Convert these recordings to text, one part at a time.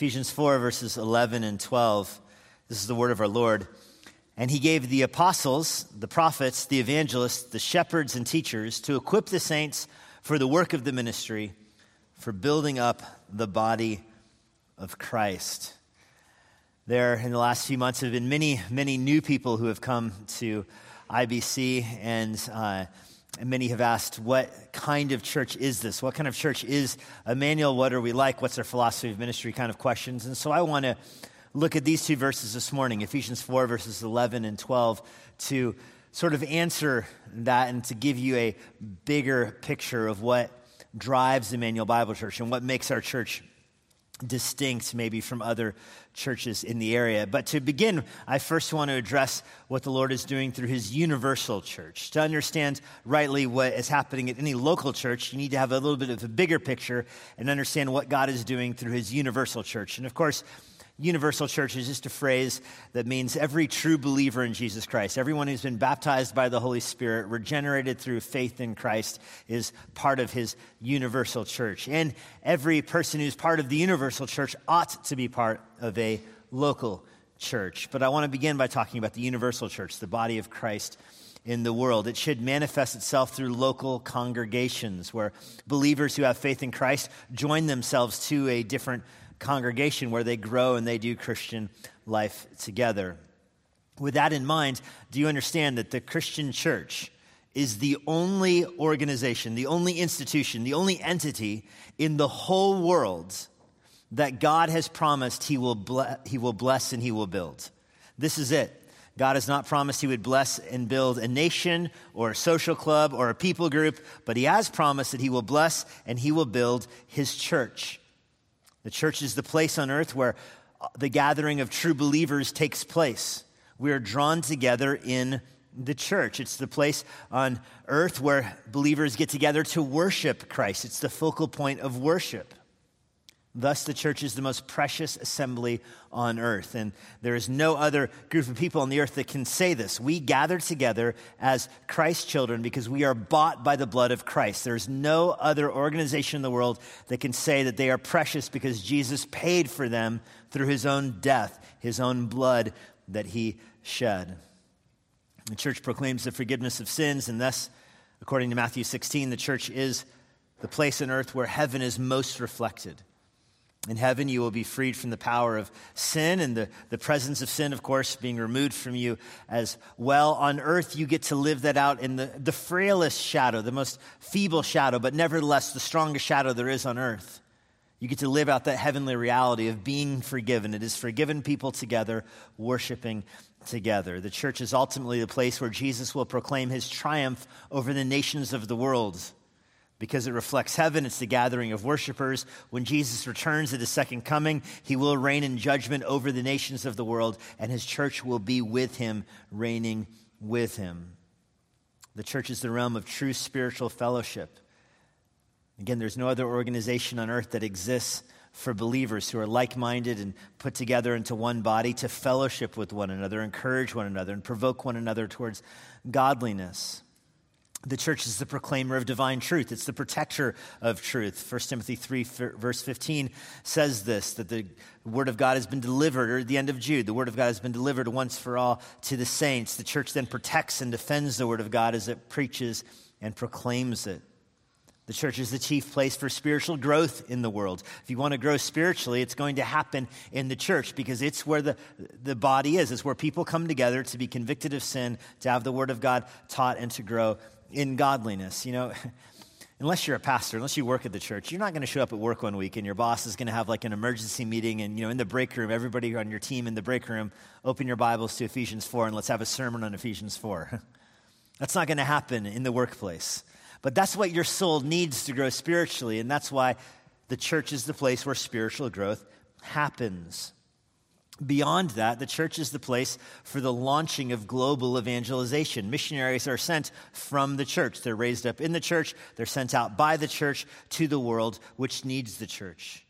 Ephesians 4, verses 11 and 12. This is the word of our Lord. And he gave the apostles, the prophets, the evangelists, the shepherds, and teachers to equip the saints for the work of the ministry, for building up the body of Christ. There, in the last few months, have been many, many new people who have come to IBC, and, uh, and many have asked, What kind of church is this? What kind of church is Immanuel? What are we like? What's our philosophy of ministry kind of questions? And so I want to look at these two verses this morning Ephesians 4, verses 11 and 12, to sort of answer that and to give you a bigger picture of what drives Immanuel Bible Church and what makes our church distinct maybe from other churches in the area. But to begin, I first want to address what the Lord is doing through his universal church. To understand rightly what is happening at any local church, you need to have a little bit of a bigger picture and understand what God is doing through his universal church. And of course, Universal church is just a phrase that means every true believer in Jesus Christ, everyone who's been baptized by the Holy Spirit, regenerated through faith in Christ, is part of his universal church. And every person who's part of the universal church ought to be part of a local church. But I want to begin by talking about the universal church, the body of Christ in the world. It should manifest itself through local congregations where believers who have faith in Christ join themselves to a different congregation where they grow and they do Christian life together. With that in mind, do you understand that the Christian church is the only organization, the only institution, the only entity in the whole world that God has promised he will, ble- he will bless and he will build? This is it. God has not promised he would bless and build a nation or a social club or a people group, but he has promised that he will bless and he will build his church. The church is the place on earth where uh, the gathering of true believers takes place. We are drawn together in the church. It's the place on earth where believers get together to worship Christ. It's the focal point of worship. Thus, the church is the most precious assembly on earth. And there is no other group of people on the earth that can say this. We gather together as Christ's children because we are bought by the blood of Christ. There is no other organization in the world that can say that they are precious because Jesus paid for them through his own death, his own blood that he shed. The church proclaims the forgiveness of sins, and thus, according to Matthew 16, the church is the place on earth where heaven is most reflected. In heaven, you will be freed from the power of sin and the, the presence of sin, of course, being removed from you as well. On earth, you get to live that out in the, the frailest shadow, the most feeble shadow, but nevertheless the strongest shadow there is on earth. You get to live out that heavenly reality of being forgiven. It is forgiven people together, worshiping together. The church is ultimately the place where Jesus will proclaim his triumph over the nations of the world because it reflects heaven. It's the gathering of worshipers. When Jesus returns at his second coming, he will reign in judgment over the nations of the world, and his church will be with him, reigning with him. The church is the realm of true spiritual fellowship. Again, there's no other organization on earth that exists for believers who are like minded and put together into one body to fellowship with one another, encourage one another, and provoke one another towards godliness. The church is the proclaimer of divine truth. It's the protector of truth. 1 Timothy 3, verse 15 says this that the word of God has been delivered, or the end of Jude, the word of God has been delivered once for all to the saints. The church then protects and defends the word of God as it preaches and proclaims it. The church is the chief place for spiritual growth in the world. If you want to grow spiritually, it's going to happen in the church because it's where the, the body is. It's where people come together to be convicted of sin, to have the word of God taught, and to grow in godliness. You know, unless you're a pastor, unless you work at the church, you're not going to show up at work one week and your boss is going to have like an emergency meeting and, you know, in the break room, everybody on your team in the break room, open your Bibles to Ephesians 4 and let's have a sermon on Ephesians 4. that's not going to happen in the workplace. But that's what your soul needs to grow spiritually, and that's why the church is the place where spiritual growth happens. Beyond that, the church is the place for the launching of global evangelization. Missionaries are sent from the church. They're raised up in the church, they're sent out by the church to the world, which needs the church.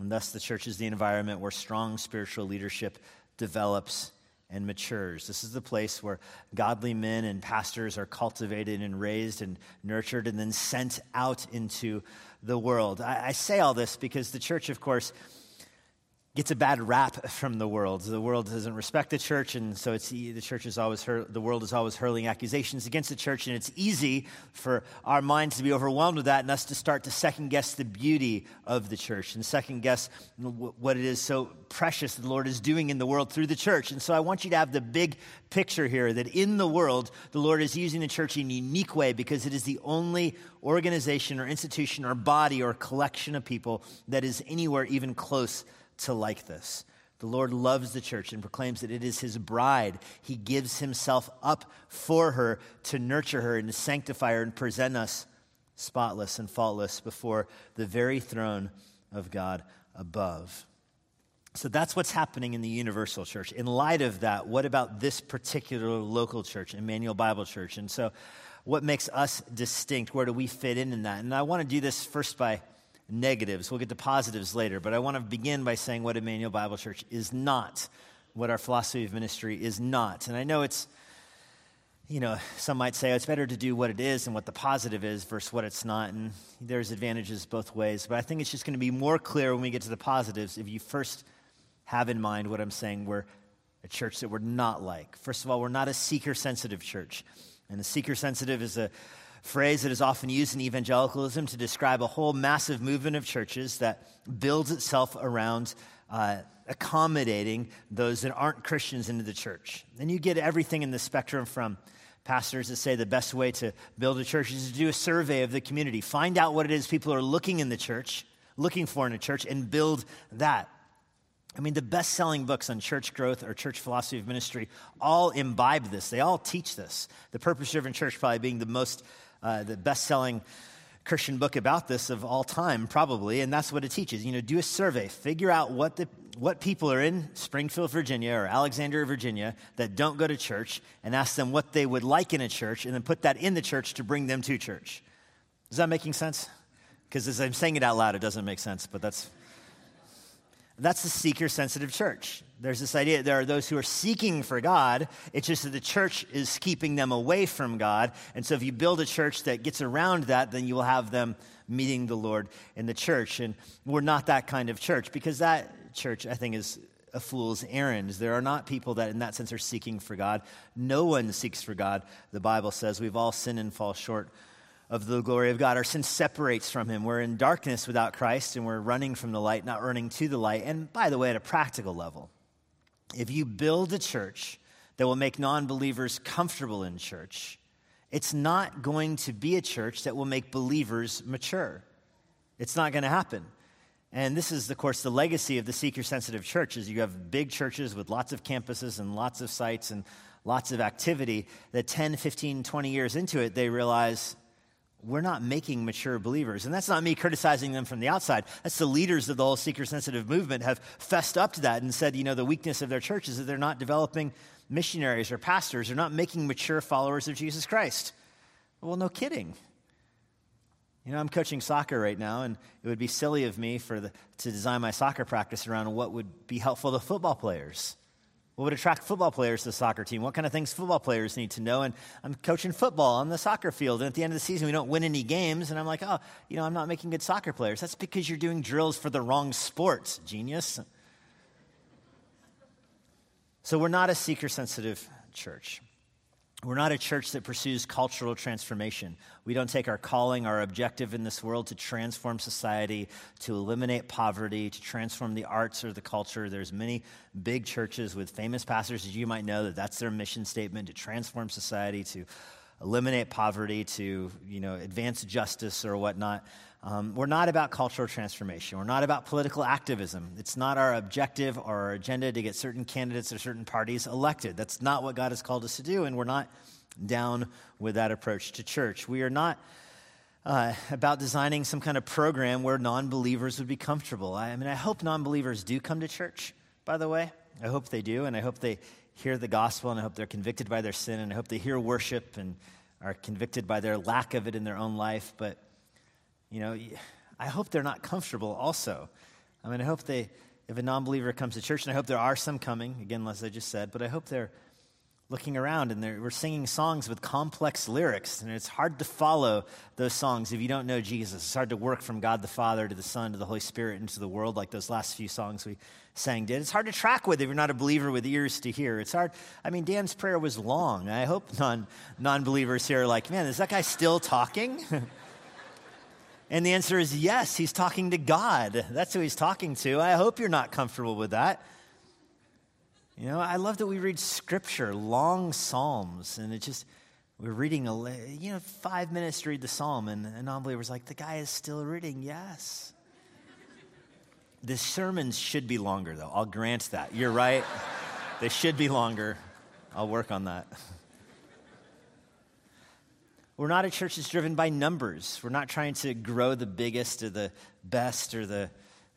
And thus, the church is the environment where strong spiritual leadership develops and matures. This is the place where godly men and pastors are cultivated and raised and nurtured and then sent out into the world. I, I say all this because the church, of course, gets a bad rap from the world. The world doesn't respect the church, and so it's, the church is always hur- the world is always hurling accusations against the church, and it's easy for our minds to be overwhelmed with that, and us to start to second guess the beauty of the church and second guess what it is so precious the Lord is doing in the world through the church. And so I want you to have the big picture here that in the world the Lord is using the church in a unique way because it is the only organization or institution or body or collection of people that is anywhere even close to like this. The Lord loves the church and proclaims that it is his bride. He gives himself up for her to nurture her and to sanctify her and present us spotless and faultless before the very throne of God above. So that's what's happening in the universal church. In light of that, what about this particular local church, Immanuel Bible Church? And so, what makes us distinct? Where do we fit in in that? And I want to do this first by negatives. We'll get to positives later, but I want to begin by saying what Immanuel Bible Church is not, what our philosophy of ministry is not. And I know it's, you know, some might say oh, it's better to do what it is and what the positive is versus what it's not. And there's advantages both ways. But I think it's just going to be more clear when we get to the positives if you first have in mind what I'm saying. We're a church that we're not like. First of all, we're not a seeker sensitive church. And the seeker sensitive is a phrase that is often used in evangelicalism to describe a whole massive movement of churches that builds itself around uh, accommodating those that aren't Christians into the church. And you get everything in the spectrum from pastors that say the best way to build a church is to do a survey of the community, find out what it is people are looking in the church, looking for in a church, and build that. I mean, the best selling books on church growth or church philosophy of ministry all imbibe this. They all teach this. The Purpose Driven Church, probably being the most uh, the best selling Christian book about this of all time, probably, and that's what it teaches. You know, do a survey, figure out what, the, what people are in Springfield, Virginia, or Alexandria, Virginia, that don't go to church, and ask them what they would like in a church, and then put that in the church to bring them to church. Is that making sense? Because as I'm saying it out loud, it doesn't make sense, but that's that's the seeker sensitive church. There's this idea there are those who are seeking for God. It's just that the church is keeping them away from God. And so if you build a church that gets around that, then you will have them meeting the Lord in the church. And we're not that kind of church because that church, I think, is a fool's errand. There are not people that, in that sense, are seeking for God. No one seeks for God. The Bible says we've all sinned and fall short of the glory of God. Our sin separates from Him. We're in darkness without Christ, and we're running from the light, not running to the light. And by the way, at a practical level, if you build a church that will make non believers comfortable in church, it's not going to be a church that will make believers mature. It's not going to happen. And this is, of course, the legacy of the seeker sensitive church is you have big churches with lots of campuses and lots of sites and lots of activity that 10, 15, 20 years into it, they realize we're not making mature believers. And that's not me criticizing them from the outside. That's the leaders of the whole seeker sensitive movement have fessed up to that and said, you know, the weakness of their church is that they're not developing missionaries or pastors. They're not making mature followers of Jesus Christ. Well, no kidding. You know, I'm coaching soccer right now, and it would be silly of me for the, to design my soccer practice around what would be helpful to football players. What would attract football players to the soccer team? What kind of things football players need to know? And I'm coaching football on the soccer field. And at the end of the season, we don't win any games. And I'm like, oh, you know, I'm not making good soccer players. That's because you're doing drills for the wrong sports, genius. So we're not a seeker sensitive church. We're not a church that pursues cultural transformation. We don't take our calling, our objective in this world to transform society, to eliminate poverty, to transform the arts or the culture. There's many big churches with famous pastors, as you might know, that that's their mission statement to transform society, to eliminate poverty, to you know advance justice or whatnot. Um, we're not about cultural transformation. We're not about political activism. It's not our objective or our agenda to get certain candidates or certain parties elected. That's not what God has called us to do, and we're not down with that approach to church. We are not uh, about designing some kind of program where non believers would be comfortable. I, I mean, I hope non believers do come to church, by the way. I hope they do, and I hope they hear the gospel, and I hope they're convicted by their sin, and I hope they hear worship and are convicted by their lack of it in their own life. But you know, I hope they're not comfortable also. I mean, I hope they, if a non believer comes to church, and I hope there are some coming, again, as I just said, but I hope they're looking around and we're singing songs with complex lyrics, and it's hard to follow those songs if you don't know Jesus. It's hard to work from God the Father to the Son to the Holy Spirit into the world like those last few songs we sang did. It's hard to track with if you're not a believer with ears to hear. It's hard. I mean, Dan's prayer was long. I hope non non believers here are like, man, is that guy still talking? and the answer is yes, he's talking to God. That's who he's talking to. I hope you're not comfortable with that. You know, I love that we read scripture, long psalms, and it just, we're reading, a, you know, five minutes to read the psalm, and a non believer's like, the guy is still reading. Yes. the sermons should be longer, though. I'll grant that. You're right. they should be longer. I'll work on that. We're not a church that's driven by numbers. We're not trying to grow the biggest or the best or the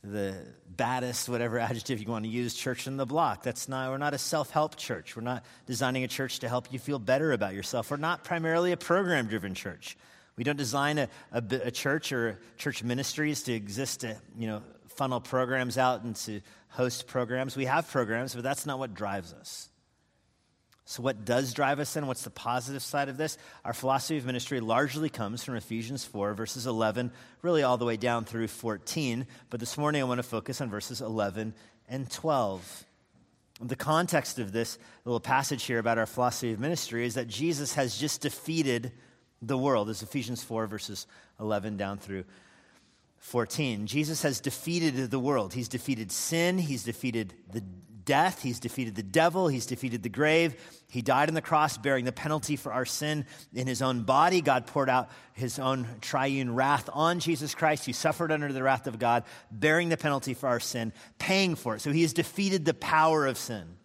the baddest, whatever adjective you want to use, church in the block. That's not, we're not a self help church. We're not designing a church to help you feel better about yourself. We're not primarily a program driven church. We don't design a, a, a, church or church ministries to exist to, you know, funnel programs out and to host programs. We have programs, but that's not what drives us. So, what does drive us in? What's the positive side of this? Our philosophy of ministry largely comes from Ephesians 4, verses 11, really all the way down through 14. But this morning, I want to focus on verses 11 and 12. The context of this little passage here about our philosophy of ministry is that Jesus has just defeated the world. Is Ephesians 4, verses 11 down through 14. Jesus has defeated the world. He's defeated sin, he's defeated the death, he's defeated the devil, he's defeated the grave. He died on the cross, bearing the penalty for our sin in his own body. God poured out his own triune wrath on Jesus Christ. He suffered under the wrath of God, bearing the penalty for our sin, paying for it. So he has defeated the power of sin.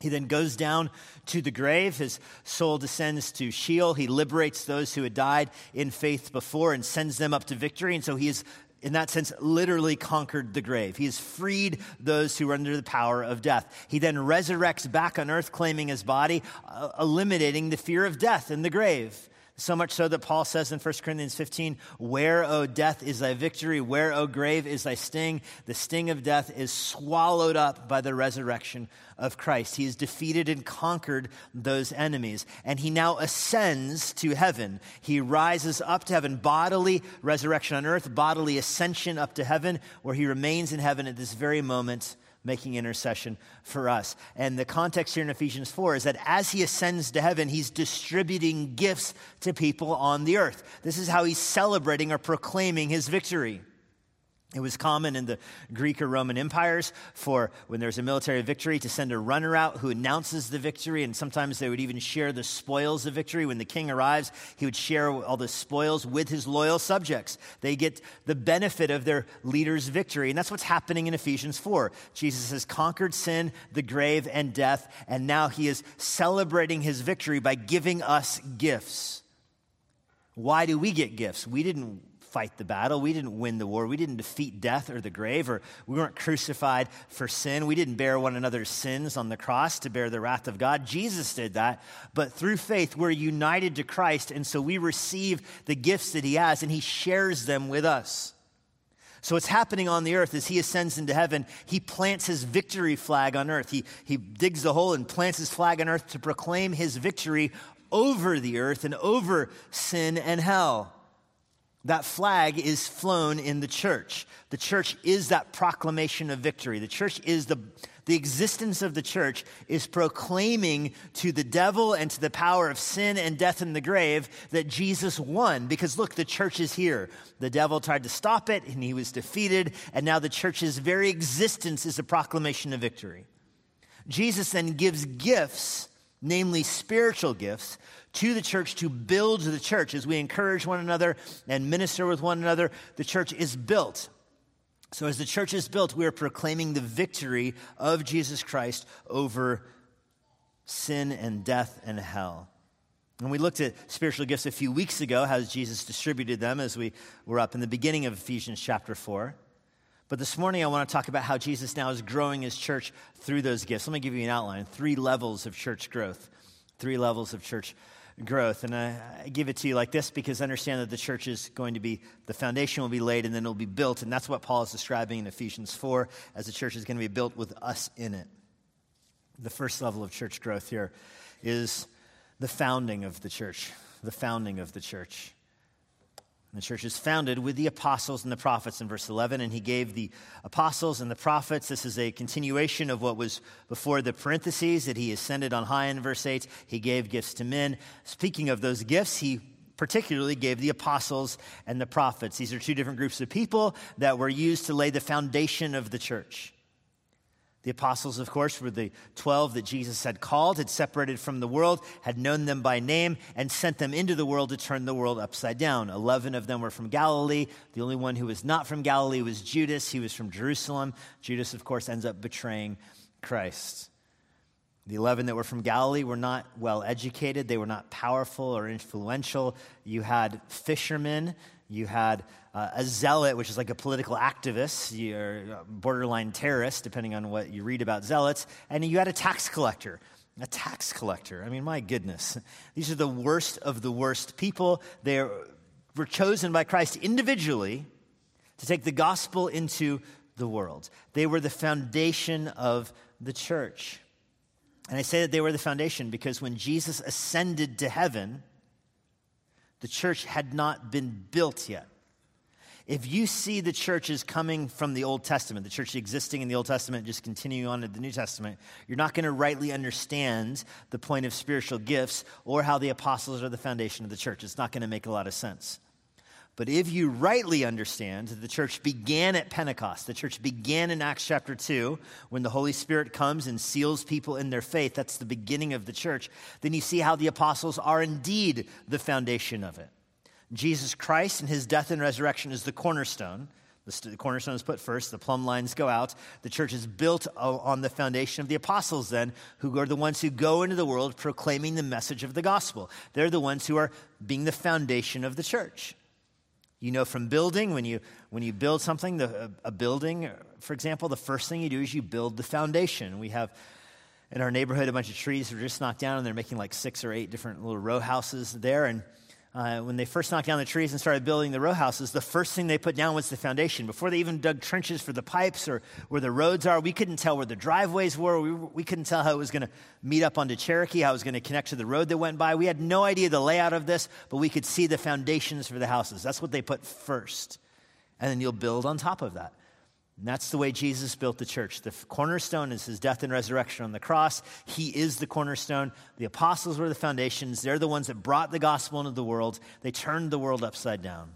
He then goes down to the grave. His soul descends to Sheol. He liberates those who had died in faith before and sends them up to victory. And so he is in that sense, literally conquered the grave. He has freed those who were under the power of death. He then resurrects back on earth, claiming his body, uh, eliminating the fear of death in the grave. So much so that Paul says in 1 Corinthians 15, Where, O death, is thy victory? Where, O grave, is thy sting? The sting of death is swallowed up by the resurrection of Christ. He has defeated and conquered those enemies. And he now ascends to heaven. He rises up to heaven, bodily resurrection on earth, bodily ascension up to heaven, where he remains in heaven at this very moment making intercession for us. And the context here in Ephesians 4 is that as he ascends to heaven, he's distributing gifts to people on the earth. This is how he's celebrating or proclaiming his victory. It was common in the Greek or Roman empires for when there's a military victory to send a runner out who announces the victory, and sometimes they would even share the spoils of victory. When the king arrives, he would share all the spoils with his loyal subjects. They get the benefit of their leader's victory, and that's what's happening in Ephesians 4. Jesus has conquered sin, the grave, and death, and now he is celebrating his victory by giving us gifts. Why do we get gifts? We didn't fight the battle. We didn't win the war. We didn't defeat death or the grave, or we weren't crucified for sin. We didn't bear one another's sins on the cross to bear the wrath of God. Jesus did that. But through faith, we're united to Christ, and so we receive the gifts that He has, and He shares them with us. So, what's happening on the earth as he ascends into heaven, he plants his victory flag on earth. He, he digs a hole and plants his flag on earth to proclaim his victory over the earth and over sin and hell. That flag is flown in the church. The church is that proclamation of victory. The church is the, the existence of the church is proclaiming to the devil and to the power of sin and death in the grave that Jesus won. Because look, the church is here. The devil tried to stop it and he was defeated. And now the church's very existence is a proclamation of victory. Jesus then gives gifts, namely spiritual gifts, to the church to build the church. As we encourage one another and minister with one another, the church is built. So, as the church is built, we are proclaiming the victory of Jesus Christ over sin and death and hell. And we looked at spiritual gifts a few weeks ago, how Jesus distributed them as we were up in the beginning of Ephesians chapter 4. But this morning, I want to talk about how Jesus now is growing his church through those gifts. Let me give you an outline three levels of church growth. Three levels of church growth. And I, I, give it to you like this because understand that the church is going to be, the foundation will be laid and then it'll be built. And that's what Paul is describing in Ephesians 4 as the church is going to be built with us in it. The first level of church growth here is the founding of the church. The founding of the church. The church is founded with the apostles and the prophets in verse 11, and he gave the apostles and the prophets. This is a continuation of what was before the parentheses that he ascended on high in verse 8. He gave gifts to men. Speaking of those gifts, he particularly gave the apostles and the prophets. These are two different groups of people that were used to lay the foundation of the church. The apostles, of course, were the 12 that Jesus had called, had separated from the world, had known them by name, and sent them into the world to turn the world upside down. Eleven of them were from Galilee. The only one who was not from Galilee was Judas. He was from Jerusalem. Judas, of course, ends up betraying Christ. The 11 that were from Galilee were not well educated, they were not powerful or influential. You had fishermen you had uh, a zealot, which is like a political activist, you're borderline terrorist, depending on what you read about zealots. And you had a tax collector. A tax collector. I mean, my goodness. These are the worst of the worst people. They were chosen by Christ individually to take the gospel into the world. They were the foundation of the church. And I say that they were the foundation because when Jesus ascended to heaven, the church had not been built yet. If you see the churches coming from the Old Testament, the church existing in the Old Testament, just continuing on to the New Testament, you're not going to rightly understand the point of spiritual gifts or how the apostles are the foundation of the church. It's not going to make a lot of sense. But if you rightly understand that the church began at Pentecost, the church began in Acts chapter 2, when the Holy Spirit comes and seals people in their faith, that's the beginning of the church, then you see how the apostles are indeed the foundation of it. Jesus Christ and his death and resurrection is the cornerstone. The cornerstone is put first, the plumb lines go out. The church is built on the foundation of the apostles, then, who are the ones who go into the world proclaiming the message of the gospel. They're the ones who are being the foundation of the church. You know from building, when you, when you build something, the, a, building, for example, the first thing you do is you build the foundation. We have in our neighborhood a bunch of trees that are just knocked down, and they're making like six or eight different little row houses there. And uh, when they first knocked down the trees and started building the row houses, the first thing they put down was the foundation. Before they even dug trenches for the pipes or where the roads are, we couldn't tell where the driveways were. We, we couldn't tell how it was going to meet up onto Cherokee, how it was going to connect to the road that went by. We had no idea the layout of this, but we could see the foundations for the houses. That's what they put first. And then you'll build on top of that. And that's the way Jesus built the church. The cornerstone is his death and resurrection on the cross. He is the cornerstone. The apostles were the foundations. They're the ones that brought the gospel into the world. They turned the world upside down.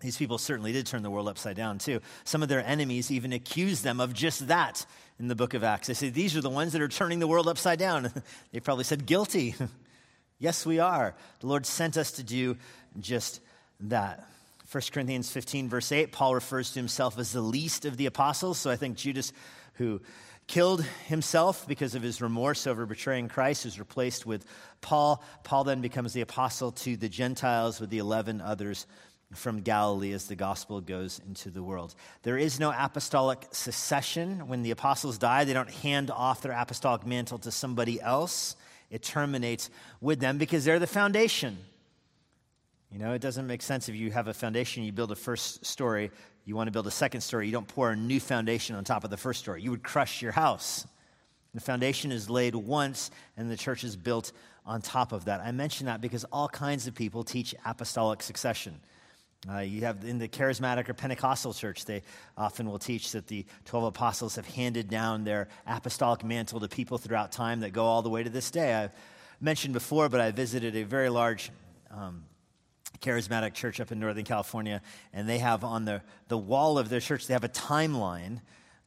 These people certainly did turn the world upside down, too. Some of their enemies even accused them of just that in the book of Acts. They say, These are the ones that are turning the world upside down. they probably said, Guilty. yes, we are. The Lord sent us to do just that. 1 Corinthians 15, verse 8, Paul refers to himself as the least of the apostles. So I think Judas, who killed himself because of his remorse over betraying Christ, is replaced with Paul. Paul then becomes the apostle to the Gentiles with the 11 others from Galilee as the gospel goes into the world. There is no apostolic succession. When the apostles die, they don't hand off their apostolic mantle to somebody else. It terminates with them because they're the foundation. You know, it doesn't make sense if you have a foundation, you build a first story, you want to build a second story, you don't pour a new foundation on top of the first story. You would crush your house. The foundation is laid once, and the church is built on top of that. I mention that because all kinds of people teach apostolic succession. Uh, you have in the charismatic or Pentecostal church, they often will teach that the 12 apostles have handed down their apostolic mantle to people throughout time that go all the way to this day. I've mentioned before, but I visited a very large um, charismatic church up in Northern California, and they have on the, the wall of their church, they have a timeline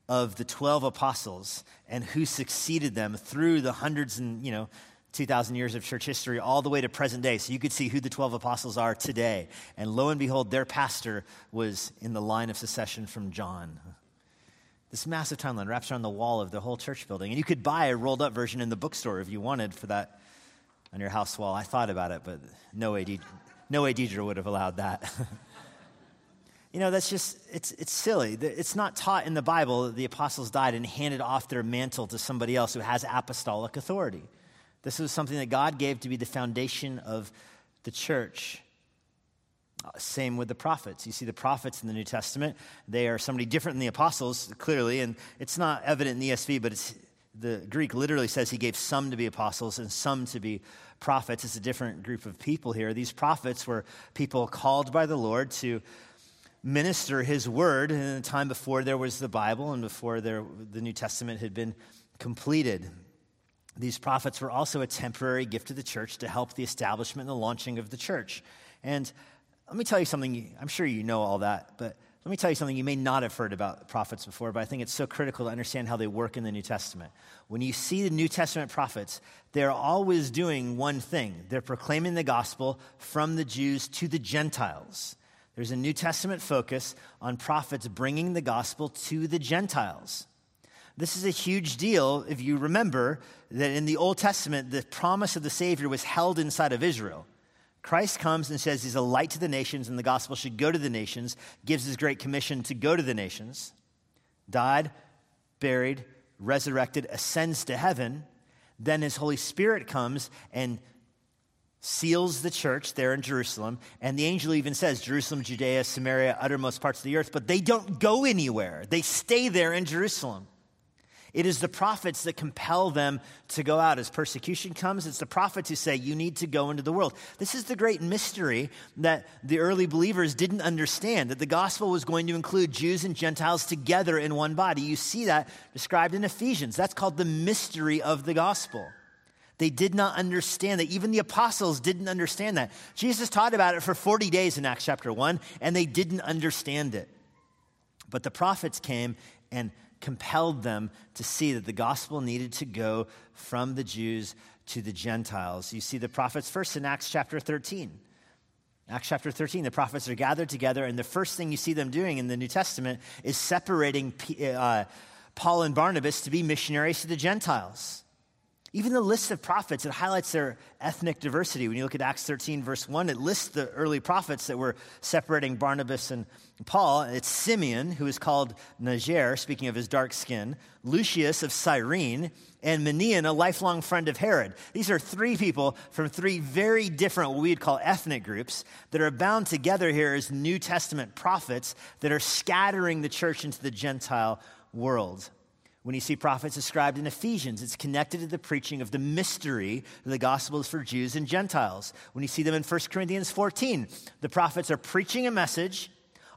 of the 12 apostles and who succeeded them through the hundreds and, you know, 2,000 years of church history all the way to present day. So you could see who the 12 apostles are today. And lo and behold, their pastor was in the line of succession from John. This massive timeline wraps around the wall of the whole church building. And you could buy a rolled up version in the bookstore if you wanted for that on your house wall. I thought about it, but no way, no way Deidre would have allowed that. you know, that's just, it's, it's silly. It's not taught in the Bible that the apostles died and handed off their mantle to somebody else who has apostolic authority. This was something that God gave to be the foundation of the church. Uh, same with the prophets. You see the prophets in the New Testament, they are somebody different than the apostles, clearly, and it's not evident in the ESV, but it's the Greek literally says he gave some to be apostles and some to be prophets. It's a different group of people here. These prophets were people called by the Lord to minister his word in a time before there was the Bible and before there, the New Testament had been completed. These prophets were also a temporary gift to the church to help the establishment and the launching of the church. And let me tell you something, I'm sure you know all that, but let me tell you something you may not have heard about prophets before, but I think it's so critical to understand how they work in the New Testament. When you see the New Testament prophets, they're always doing one thing they're proclaiming the gospel from the Jews to the Gentiles. There's a New Testament focus on prophets bringing the gospel to the Gentiles. This is a huge deal if you remember that in the Old Testament, the promise of the Savior was held inside of Israel. Christ comes and says he's a light to the nations and the gospel should go to the nations, gives his great commission to go to the nations, died, buried, resurrected, ascends to heaven. Then his Holy Spirit comes and seals the church there in Jerusalem. And the angel even says, Jerusalem, Judea, Samaria, uttermost parts of the earth, but they don't go anywhere. They stay there in Jerusalem. It is the prophets that compel them to go out. As persecution comes, it's the prophets who say, You need to go into the world. This is the great mystery that the early believers didn't understand that the gospel was going to include Jews and Gentiles together in one body. You see that described in Ephesians. That's called the mystery of the gospel. They did not understand that. Even the apostles didn't understand that. Jesus taught about it for 40 days in Acts chapter 1, and they didn't understand it. But the prophets came and compelled them to see that the gospel needed to go from the Jews to the Gentiles. You see the prophets first in Acts chapter 13. Acts chapter 13, the prophets are gathered together, and the first thing you see them doing in the New Testament is separating uh, Paul and Barnabas to be missionaries to the Gentiles. Even the list of prophets, it highlights their ethnic diversity. When you look at Acts 13, verse 1, it lists the early prophets that were separating Barnabas and Paul. It's Simeon, who is called Niger, speaking of his dark skin, Lucius of Cyrene, and Manaen, a lifelong friend of Herod. These are three people from three very different, what we'd call ethnic groups, that are bound together here as New Testament prophets that are scattering the church into the Gentile world. When you see prophets described in Ephesians, it's connected to the preaching of the mystery of the gospel is for Jews and Gentiles. When you see them in 1 Corinthians 14, the prophets are preaching a message,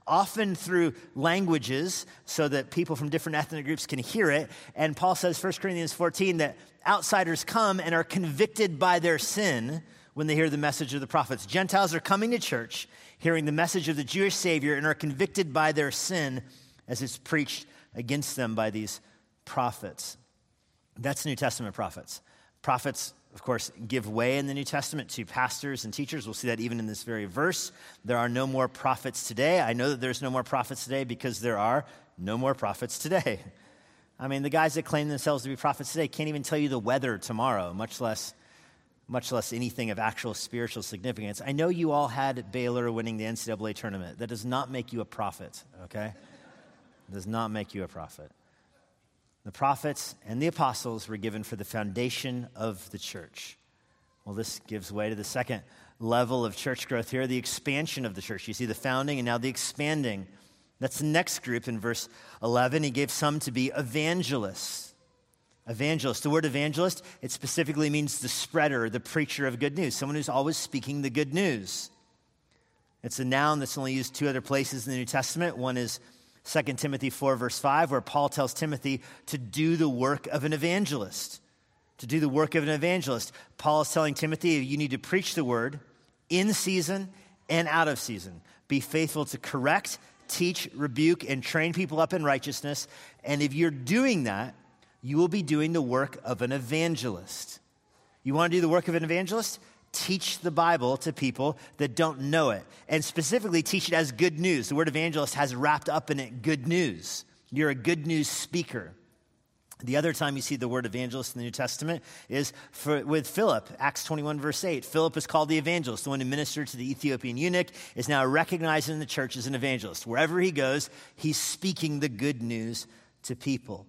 often through languages, so that people from different ethnic groups can hear it. And Paul says, 1 Corinthians 14, that outsiders come and are convicted by their sin when they hear the message of the prophets. Gentiles are coming to church, hearing the message of the Jewish Savior, and are convicted by their sin as it's preached against them by these prophets. That's New Testament prophets. Prophets, of course, give way in the New Testament to pastors and teachers. We'll see that even in this very verse. There are no more prophets today. I know that there's no more prophets today because there are no more prophets today. I mean, the guys that claim themselves to be prophets today can't even tell you the weather tomorrow, much less, much less anything of actual spiritual significance. I know you all had Baylor winning the NCAA tournament. That does not make you a prophet, okay? Does not make you a prophet. The prophets and the apostles were given for the foundation of the church. Well, this gives way to the second level of church growth here the expansion of the church. You see the founding and now the expanding. That's the next group in verse 11. He gave some to be evangelists. Evangelist. The word evangelist, it specifically means the spreader, the preacher of good news, someone who's always speaking the good news. It's a noun that's only used two other places in the New Testament. One is 2 Timothy 4, verse 5, where Paul tells Timothy to do the work of an evangelist. To do the work of an evangelist. Paul is telling Timothy, you need to preach the word in season and out of season. Be faithful to correct, teach, rebuke, and train people up in righteousness. And if you're doing that, you will be doing the work of an evangelist. You want to do the work of an evangelist? Teach the Bible to people that don't know it, and specifically teach it as good news. The word evangelist has wrapped up in it good news. You're a good news speaker. The other time you see the word evangelist in the New Testament is for, with Philip, Acts 21, verse 8. Philip is called the evangelist. The one who ministered to the Ethiopian eunuch is now recognized in the church as an evangelist. Wherever he goes, he's speaking the good news to people.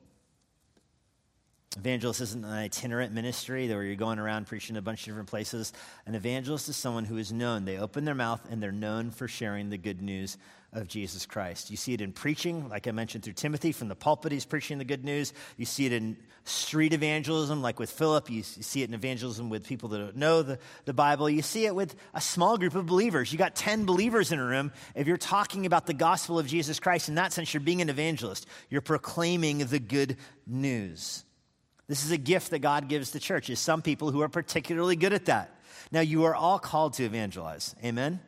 Evangelist isn't an itinerant ministry where you're going around preaching a bunch of different places. An evangelist is someone who is known. They open their mouth and they're known for sharing the good news of Jesus Christ. You see it in preaching, like I mentioned through Timothy, from the pulpit, he's preaching the good news. You see it in street evangelism, like with Philip. You see it in evangelism with people that don't know the, the Bible. You see it with a small group of believers. You got 10 believers in a room. If you're talking about the gospel of Jesus Christ, in that sense, you're being an evangelist. You're proclaiming the good news. This is a gift that God gives the church, is some people who are particularly good at that. Now, you are all called to evangelize. Amen?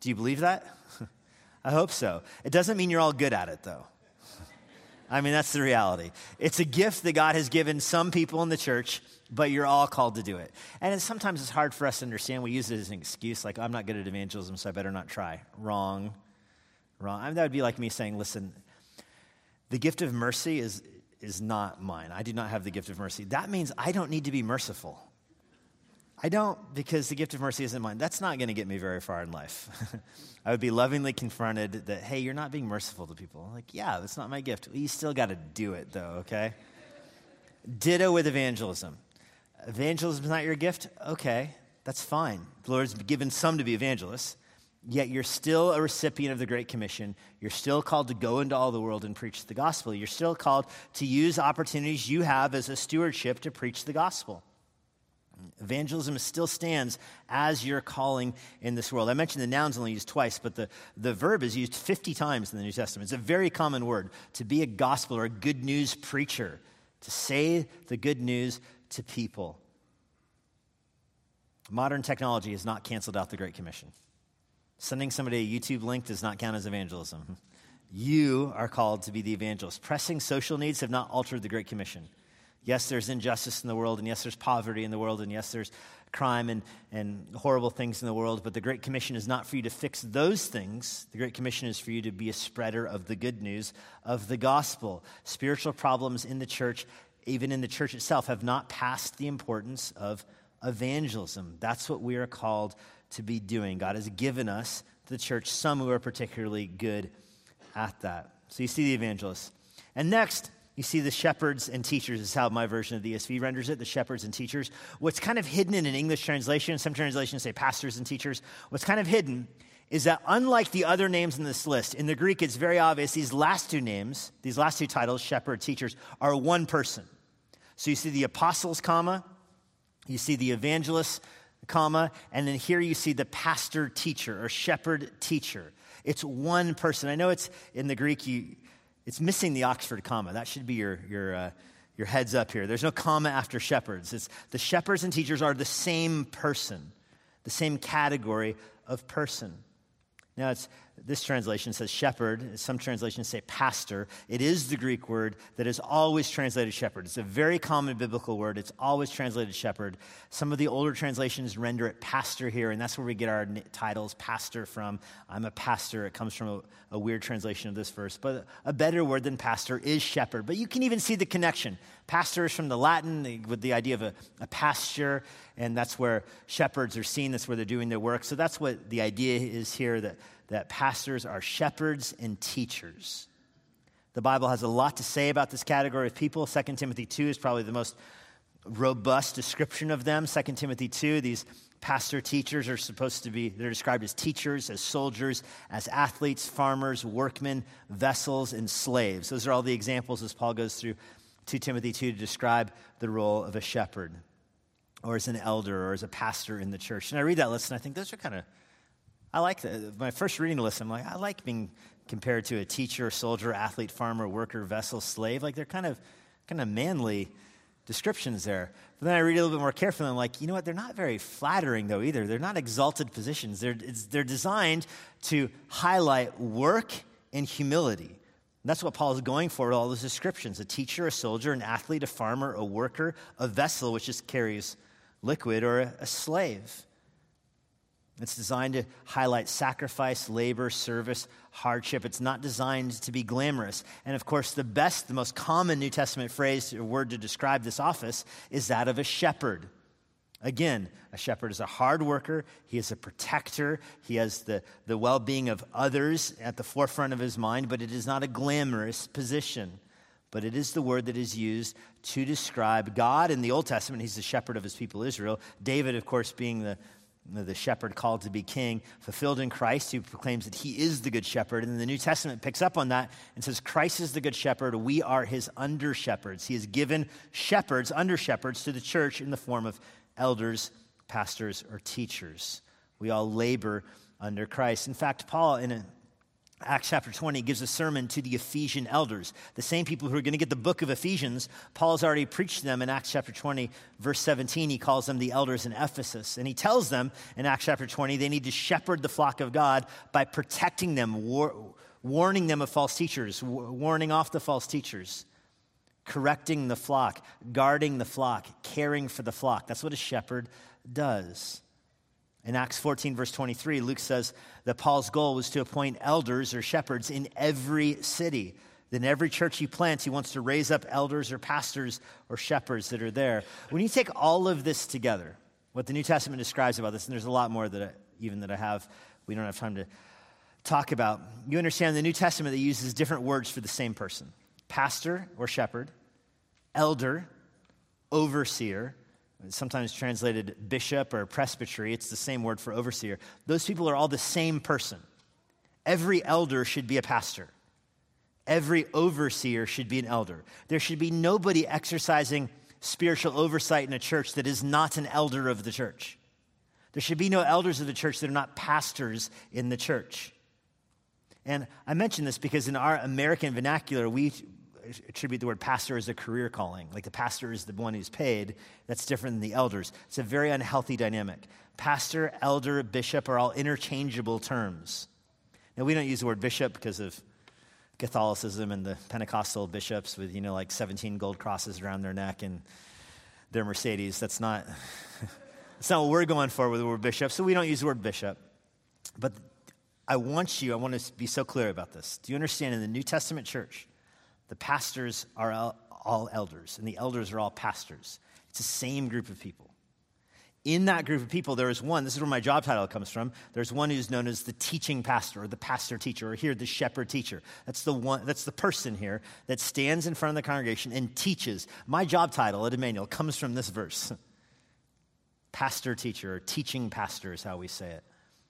Do you believe that? I hope so. It doesn't mean you're all good at it, though. I mean, that's the reality. It's a gift that God has given some people in the church, but you're all called to do it. And sometimes it's hard for us to understand. We use it as an excuse, like, oh, I'm not good at evangelism, so I better not try. Wrong. Wrong. I mean, that would be like me saying, listen, the gift of mercy is, is not mine. I do not have the gift of mercy. That means I don't need to be merciful. I don't because the gift of mercy isn't mine. That's not going to get me very far in life. I would be lovingly confronted that, hey, you're not being merciful to people. Like, yeah, that's not my gift. You still got to do it, though, okay? Ditto with evangelism. Evangelism is not your gift? Okay, that's fine. The Lord's given some to be evangelists, yet you're still a recipient of the Great Commission. You're still called to go into all the world and preach the gospel. You're still called to use opportunities you have as a stewardship to preach the gospel. Evangelism still stands as your calling in this world. I mentioned the noun's only used twice, but the, the verb is used 50 times in the New Testament. It's a very common word to be a gospel or a good news preacher, to say the good news to people. Modern technology has not canceled out the Great Commission. Sending somebody a YouTube link does not count as evangelism. You are called to be the evangelist. Pressing social needs have not altered the Great Commission. Yes, there's injustice in the world, and yes, there's poverty in the world, and yes, there's crime and, and horrible things in the world, but the Great Commission is not for you to fix those things. The Great Commission is for you to be a spreader of the good news of the gospel. Spiritual problems in the church, even in the church itself, have not passed the importance of evangelism. That's what we are called to be doing. God has given us, the church, some who are particularly good at that. So you see the evangelists. And next, you see the shepherds and teachers is how my version of the ESV renders it, the shepherds and teachers. What's kind of hidden in an English translation, some translations say pastors and teachers. What's kind of hidden is that unlike the other names in this list, in the Greek it's very obvious these last two names, these last two titles, shepherd, teachers, are one person. So you see the apostles, comma, you see the evangelists, comma, and then here you see the pastor teacher or shepherd teacher. It's one person. I know it's in the Greek, you, it's missing the Oxford comma. That should be your, your, uh, your heads up here. There's no comma after shepherds. It's, the shepherds and teachers are the same person, the same category of person. Now, it's, this translation says shepherd. Some translations say pastor. It is the Greek word that is always translated shepherd. It's a very common biblical word. It's always translated shepherd. Some of the older translations render it pastor here, and that's where we get our titles pastor from. I'm a pastor. It comes from a, a weird translation of this verse. But a better word than pastor is shepherd. But you can even see the connection. Pastor is from the Latin with the idea of a, a pasture, and that's where shepherds are seen. That's where they're doing their work. So that's what the idea is here that that pastors are shepherds and teachers. The Bible has a lot to say about this category of people. 2 Timothy 2 is probably the most robust description of them. 2 Timothy 2, these pastor teachers are supposed to be, they're described as teachers, as soldiers, as athletes, farmers, workmen, vessels, and slaves. Those are all the examples as Paul goes through 2 Timothy 2 to describe the role of a shepherd or as an elder or as a pastor in the church. And I read that list and I think those are kind of I like. My first reading list, I'm like, I like being compared to a teacher, soldier, athlete, farmer, worker, vessel, slave. Like they're kind of kind of manly descriptions there. But then I read a little bit more carefully, I'm like, you know what? They're not very flattering, though, either. They're not exalted positions. They're, they're designed to highlight work and humility. That's what Paul is going for with all those descriptions a teacher, a soldier, an athlete, a farmer, a worker, a vessel, which just carries liquid, or a slave. It's designed to highlight sacrifice, labor, service, hardship. It's not designed to be glamorous. And of course, the best, the most common New Testament phrase or word to describe this office is that of a shepherd. Again, a shepherd is a hard worker, he is a protector, he has the, the well being of others at the forefront of his mind, but it is not a glamorous position. but it is the word that is used to describe God in the Old Testament. He's the shepherd of his people Israel. David, of course, being the the shepherd called to be king, fulfilled in Christ, who proclaims that he is the good shepherd. And the New Testament picks up on that and says, Christ is the good shepherd. We are his under shepherds. He has given shepherds, under shepherds, to the church in the form of elders, pastors, or teachers. We all labor under Christ. In fact, Paul, in a Acts chapter 20 gives a sermon to the Ephesian elders, the same people who are going to get the book of Ephesians. Paul's already preached to them in Acts chapter 20, verse 17. He calls them the elders in Ephesus. And he tells them in Acts chapter 20 they need to shepherd the flock of God by protecting them, war- warning them of false teachers, warning off the false teachers, correcting the flock, guarding the flock, caring for the flock. That's what a shepherd does. In Acts 14, verse 23, Luke says that Paul's goal was to appoint elders or shepherds in every city. Then every church he plants, he wants to raise up elders or pastors or shepherds that are there. When you take all of this together, what the New Testament describes about this, and there's a lot more that I, even that I have, we don't have time to talk about. You understand the New Testament that uses different words for the same person pastor or shepherd, elder, overseer, sometimes translated bishop or presbytery. It's the same word for overseer. Those people are all the same person. Every elder should be a pastor. Every overseer should be an elder. There should be nobody exercising spiritual oversight in a church that is not an elder of the church. There should be no elders of the church that are not pastors in the church. And I mention this because in our American vernacular, we, attribute the word pastor as a career calling. Like the pastor is the one who's paid. That's different than the elders. It's a very unhealthy dynamic. Pastor, elder, bishop are all interchangeable terms. Now, we don't use the word bishop because of Catholicism and the Pentecostal bishops with, you know, like 17 gold crosses around their neck and their Mercedes. That's not, that's not what we're going for with the word bishop. So we don't use the word bishop. But I want you, I want to be so clear about this. Do you understand in the New Testament church, the pastors are all elders, and the elders are all pastors. It's the same group of people. In that group of people, there is one, this is where my job title comes from. There's one who's known as the teaching pastor or the pastor teacher, or here, the shepherd teacher. That's the one, that's the person here that stands in front of the congregation and teaches. My job title at Immanuel comes from this verse. Pastor teacher, or teaching pastor is how we say it.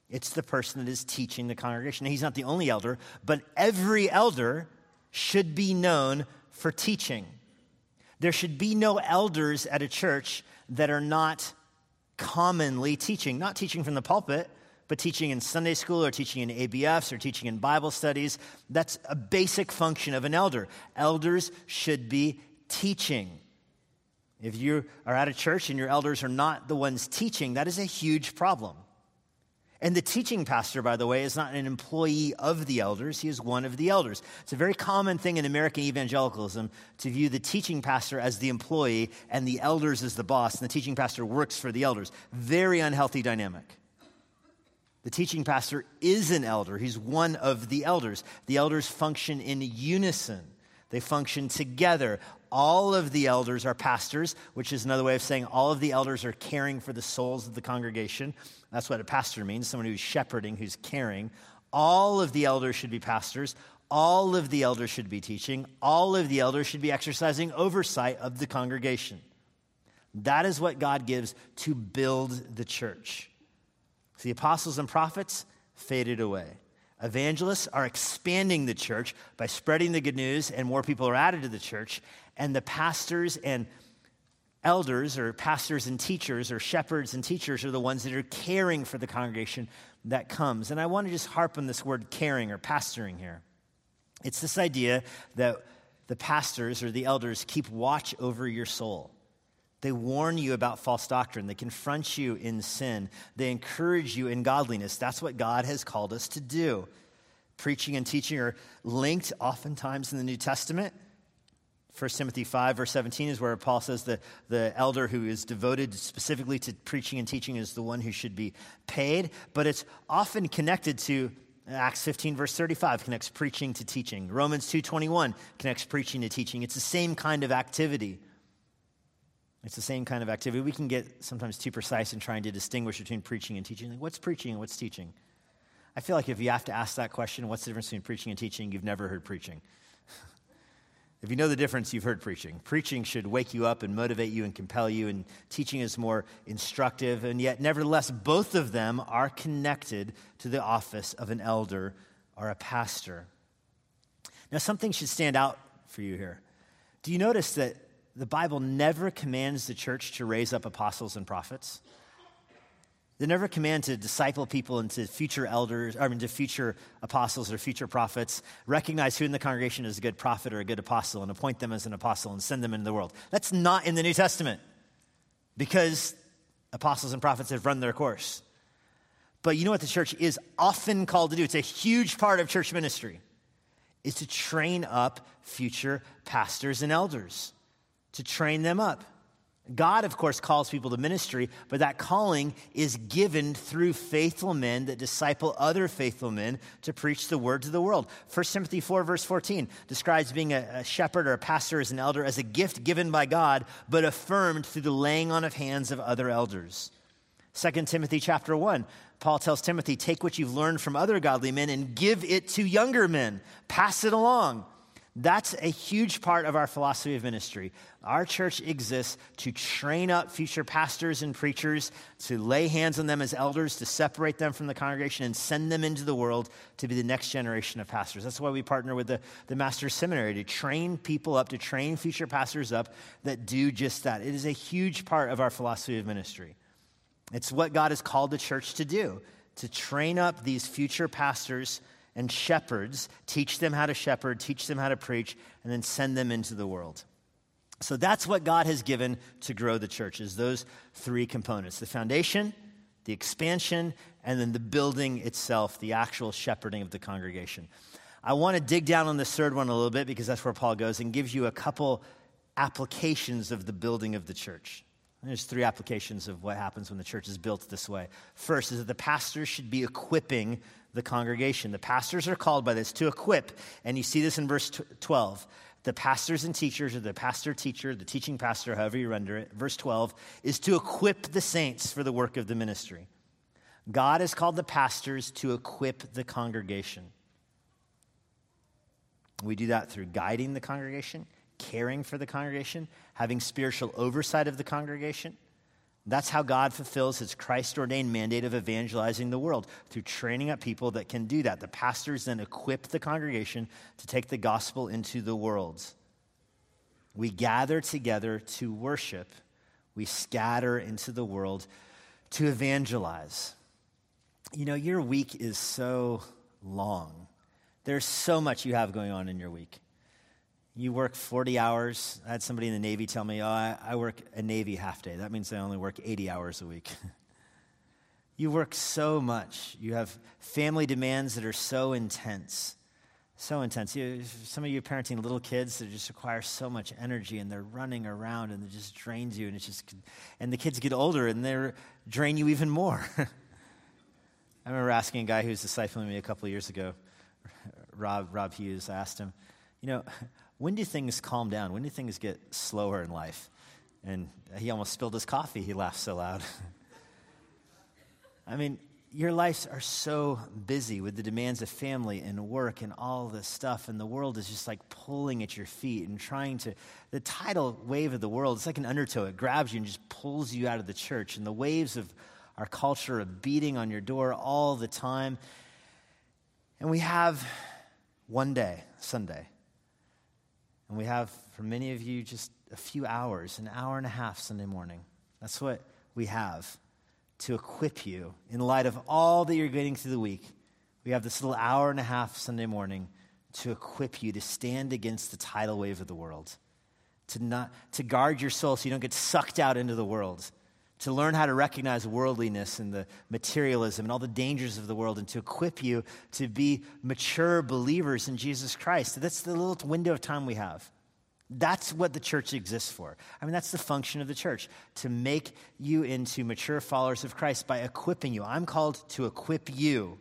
It's the person that is teaching the congregation. Now, he's not the only elder, but every elder should be known for teaching. There should be no elders at a church that are not commonly teaching, not teaching from the pulpit, but teaching in Sunday school or teaching in ABFs or teaching in Bible studies. That's a basic function of an elder. Elders should be teaching. If you are at a church and your elders are not the ones teaching, that is a huge problem. And the teaching pastor, by the way, is not an employee of the elders, he is one of the elders. It's a very common thing in American evangelicalism to view the teaching pastor as the employee and the elders as the boss, and the teaching pastor works for the elders. Very unhealthy dynamic. The teaching pastor is an elder, he's one of the elders. The elders function in unison. They function together. All of the elders are pastors, which is another way of saying all of the elders are caring for the souls of the congregation. That's what a pastor means someone who's shepherding, who's caring. All of the elders should be pastors. All of the elders should be teaching. All of the elders should be exercising oversight of the congregation. That is what God gives to build the church. the apostles and prophets faded away. Evangelists are expanding the church by spreading the good news, and more people are added to the church. And the pastors and elders, or pastors and teachers, or shepherds and teachers, are the ones that are caring for the congregation that comes. And I want to just harp on this word caring or pastoring here. It's this idea that the pastors or the elders keep watch over your soul. They warn you about false doctrine. They confront you in sin. They encourage you in godliness. That's what God has called us to do. Preaching and teaching are linked oftentimes in the New Testament. 1 Timothy 5, verse 17 is where Paul says that the elder who is devoted specifically to preaching and teaching is the one who should be paid. But it's often connected to Acts 15, verse 35 connects preaching to teaching. Romans 2.21 connects preaching to teaching. It's the same kind of activity. It's the same kind of activity. We can get sometimes too precise in trying to distinguish between preaching and teaching. Like, what's preaching and what's teaching? I feel like if you have to ask that question, what's the difference between preaching and teaching, you've never heard preaching. If you know the difference, you've heard preaching. Preaching should wake you up and motivate you and compel you, and teaching is more instructive. And yet, nevertheless, both of them are connected to the office of an elder or a pastor. Now, something should stand out for you here. Do you notice that the Bible never commands the church to raise up apostles and prophets? They never command to disciple people into future elders, I mean, into future apostles or future prophets, recognize who in the congregation is a good prophet or a good apostle and appoint them as an apostle and send them into the world. That's not in the New Testament because apostles and prophets have run their course. But you know what the church is often called to do? It's a huge part of church ministry is to train up future pastors and elders, to train them up. God, of course, calls people to ministry, but that calling is given through faithful men that disciple other faithful men to preach the word to the world. 1 Timothy 4, verse 14, describes being a, shepherd or a pastor as an elder as a gift given by God, but affirmed through the laying on of hands of other elders. 2 Timothy chapter 1, Paul tells Timothy, Take what you've learned from other godly men and give it to younger men, pass it along. That's a huge part of our philosophy of ministry. Our church exists to train up future pastors and preachers, to lay hands on them as elders, to separate them from the congregation and send them into the world to be the next generation of pastors. That's why we partner with the, the Master's Seminary to train people up, to train future pastors up that do just that. It is a huge part of our philosophy of ministry. It's what God has called the church to do, to train up these future pastors and shepherds, teach them how to shepherd, teach them how to preach, and then send them into the world. So that's what God has given to grow the church is those three components the foundation, the expansion, and then the building itself, the actual shepherding of the congregation. I want to dig down on this third one a little bit because that's where Paul goes and gives you a couple applications of the building of the church. There's three applications of what happens when the church is built this way. First is that the pastors should be equipping the congregation. The pastors are called by this to equip, and you see this in verse 12. The pastors and teachers, or the pastor teacher, the teaching pastor, however you render it, verse 12, is to equip the saints for the work of the ministry. God has called the pastors to equip the congregation. We do that through guiding the congregation, caring for the congregation, having spiritual oversight of the congregation. That's how God fulfills his Christ ordained mandate of evangelizing the world through training up people that can do that. The pastors then equip the congregation to take the gospel into the world. We gather together to worship, we scatter into the world to evangelize. You know, your week is so long. There's so much you have going on in your week. You work 40 hours. I had somebody in the Navy tell me, oh, I, I work a Navy half day. That means I only work 80 hours a week. you work so much. You have family demands that are so intense. So intense. You, some of you are parenting little kids that just require so much energy and they're running around and it just drains you and it's just, and the kids get older and they drain you even more. I remember asking a guy who was discipling me a couple years ago, Rob, Rob Hughes, I asked him, you know, when do things calm down? When do things get slower in life? And he almost spilled his coffee. He laughed so loud. I mean, your lives are so busy with the demands of family and work and all this stuff, and the world is just like pulling at your feet and trying to. The tidal wave of the world, it's like an undertow. It grabs you and just pulls you out of the church. And the waves of our culture are beating on your door all the time. And we have one day, Sunday, and we have, for many of you, just a few hours, an hour and a half Sunday morning. That's what we have to equip you in light of all that you're getting through the week. We have this little hour and a half Sunday morning to equip you to stand against the tidal wave of the world, to, not, to guard your soul so you don't get sucked out into the world, to learn how to recognize worldliness and the materialism and all the dangers of the world, and to equip you to be mature believers in Jesus Christ. That's the little window of time we have. That's what the church exists for. I mean, that's the function of the church to make you into mature followers of Christ by equipping you. I'm called to equip you.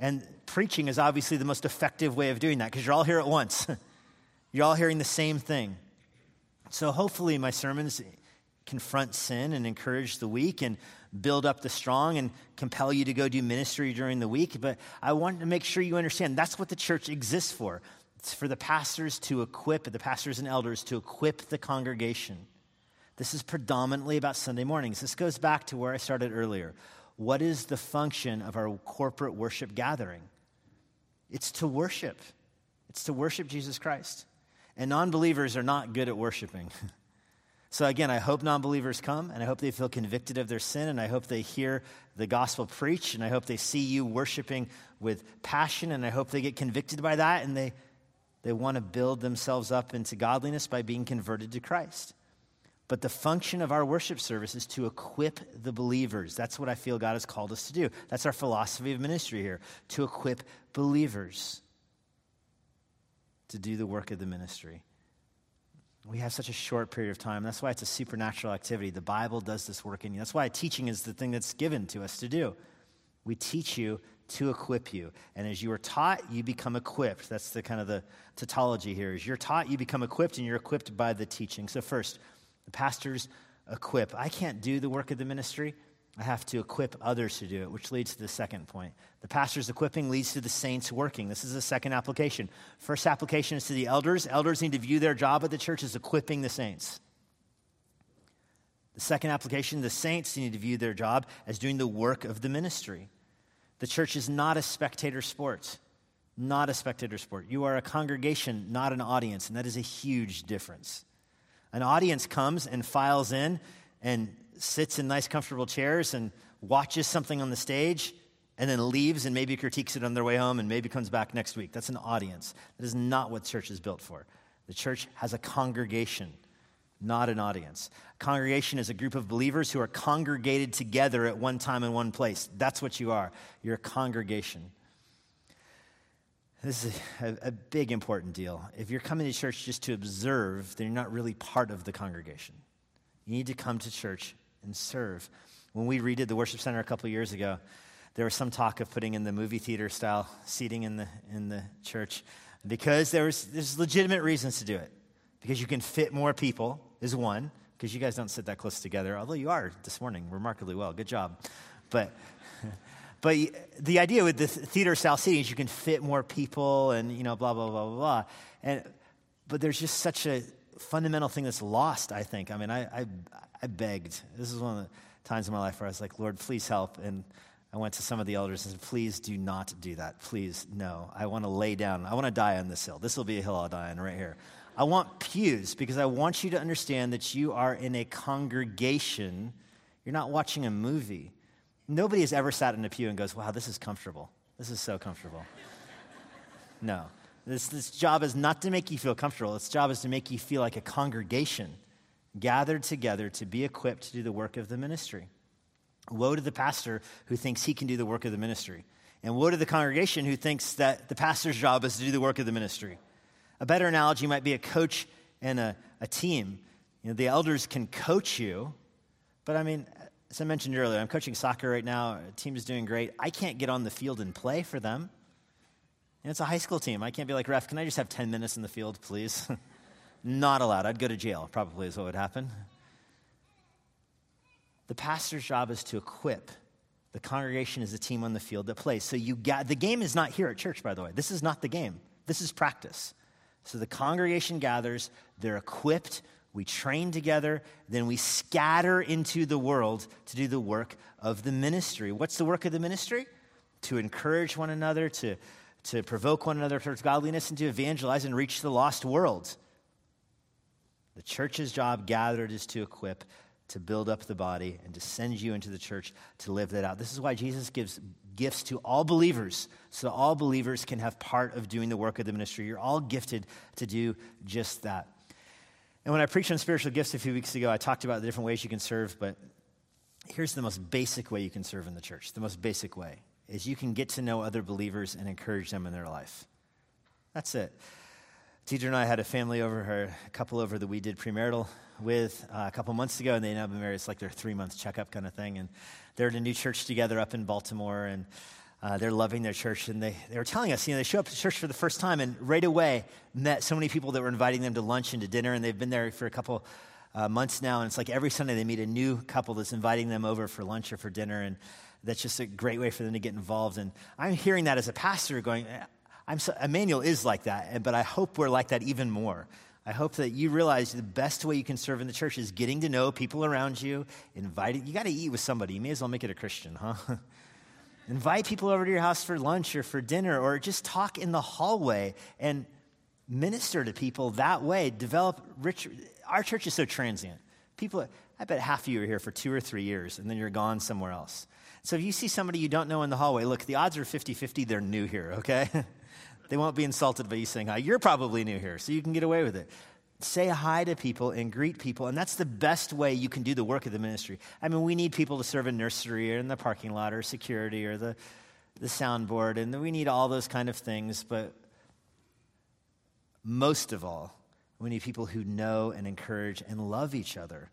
And preaching is obviously the most effective way of doing that because you're all here at once. you're all hearing the same thing. So hopefully, my sermons confront sin and encourage the weak and build up the strong and compel you to go do ministry during the week. But I want to make sure you understand that's what the church exists for. It's for the pastors to equip, the pastors and elders to equip the congregation. This is predominantly about Sunday mornings. This goes back to where I started earlier. What is the function of our corporate worship gathering? It's to worship, it's to worship Jesus Christ. And non believers are not good at worshiping. so, again, I hope non believers come and I hope they feel convicted of their sin and I hope they hear the gospel preached and I hope they see you worshiping with passion and I hope they get convicted by that and they, they want to build themselves up into godliness by being converted to Christ. But the function of our worship service is to equip the believers. That's what I feel God has called us to do. That's our philosophy of ministry here to equip believers to do the work of the ministry. We have such a short period of time. That's why it's a supernatural activity. The Bible does this work in you. That's why teaching is the thing that's given to us to do. We teach you to equip you. And as you are taught, you become equipped. That's the kind of the tautology here. As you're taught, you become equipped, and you're equipped by the teaching. So first, the pastors equip. I can't do the work of the ministry. I have to equip others to do it, which leads to the second point. The pastor's equipping leads to the saints working. This is the second application. First application is to the elders. Elders need to view their job at the church as equipping the saints. The second application, the saints need to view their job as doing the work of the ministry. The church is not a spectator sport, not a spectator sport. You are a congregation, not an audience, and that is a huge difference. An audience comes and files in and sits in nice, comfortable chairs and watches something on the stage and then leaves and maybe critiques it on their way home and maybe comes back next week. That's an audience. That is not what church is built for. The church has a congregation, not an audience. A congregation is a group of believers who are congregated together at one time in one place. That's what you are. You're a congregation. This is a, a, big, important deal. If you're coming to church just to observe, then you're not really part of the congregation. You need to come to church and serve. When we redid the worship center a couple years ago, there was some talk of putting in the movie theater style seating in the, in the church because there was, there's legitimate reasons to do it. Because you can fit more people, is one, because you guys don't sit that close together, although you are this morning remarkably well. Good job. But. But the idea with the theater style seating is you can fit more people and, you know, blah, blah, blah, blah, blah. And, but there's just such a fundamental thing that's lost, I think. I mean, I, I, I begged. This is one of the times in my life where I was like, Lord, please help. And I went to some of the elders and said, please do not do that. Please, no. I want to lay down. I want to die on this hill. This will be a hill I'll die on right here. I want pews because I want you to understand that you are in a congregation. You're not watching a movie. Nobody has ever sat in a pew and goes, wow, this is comfortable. This is so comfortable. no. This, this job is not to make you feel comfortable. Its job is to make you feel like a congregation gathered together to be equipped to do the work of the ministry. Woe to the pastor who thinks he can do the work of the ministry. And woe to the congregation who thinks that the pastor's job is to do the work of the ministry. A better analogy might be a coach and a, a team. You know, the elders can coach you, but I mean, as I mentioned earlier, I'm coaching soccer right now. The team is doing great. I can't get on the field and play for them. And it's a high school team. I can't be like, ref, can I just have 10 minutes in the field, please? Not allowed. I'd go to jail, probably is what would happen. The pastor's job is to equip. The congregation is the team on the field that plays. So you got the game is not here at church, by the way. This is not the game. This is practice. So the congregation gathers, they're equipped we train together, then we scatter into the world to do the work of the ministry. What's the work of the ministry? To encourage one another, to, to provoke one another towards godliness, and to evangelize and reach the lost world. The church's job gathered is to equip, to build up the body, and to send you into the church to live that out. This is why Jesus gives gifts to all believers, so all believers can have part of doing the work of the ministry. You're all gifted to do just that. And when I preached on spiritual gifts a few weeks ago, I talked about the different ways you can serve, but here's the most basic way you can serve in the church. The most basic way is you can get to know other believers and encourage them in their life. That's it. Teacher and I had a family over, her, a couple over that we did premarital with uh, a couple months ago, and they now been married. It's like their three month checkup kind of thing. And they're at a new church together up in Baltimore, and uh, they're loving their church, and they, they were telling us, you know, they show up to church for the first time and right away met so many people that were inviting them to lunch and to dinner, and they've been there for a couple uh, months now, and it's like every Sunday they meet a new couple that's inviting them over for lunch or for dinner, and that's just a great way for them to get involved. And I'm hearing that as a pastor going, I'm so, Immanuel is like that, but I hope we're like that even more. I hope that you realize the best way you can serve in the church is getting to know people around you, inviting. You got to eat with somebody. You may as well make it a Christian, huh? Invite people over to your house for lunch or for dinner, or just talk in the hallway and minister to people that way. Develop rich. Our church is so transient. People, I bet half of you are here for two or three years, and then you're gone somewhere else. So if you see somebody you don't know in the hallway, look, the odds are 50 50 they're new here, okay? they won't be insulted by you saying hi. You're probably new here, so you can get away with it. Say hi to people and greet people, and that's the best way you can do the work of the ministry. I mean, we need people to serve in nursery or in the parking lot or security or the, the soundboard, and we need all those kind of things, but most of all, we need people who know and encourage and love each other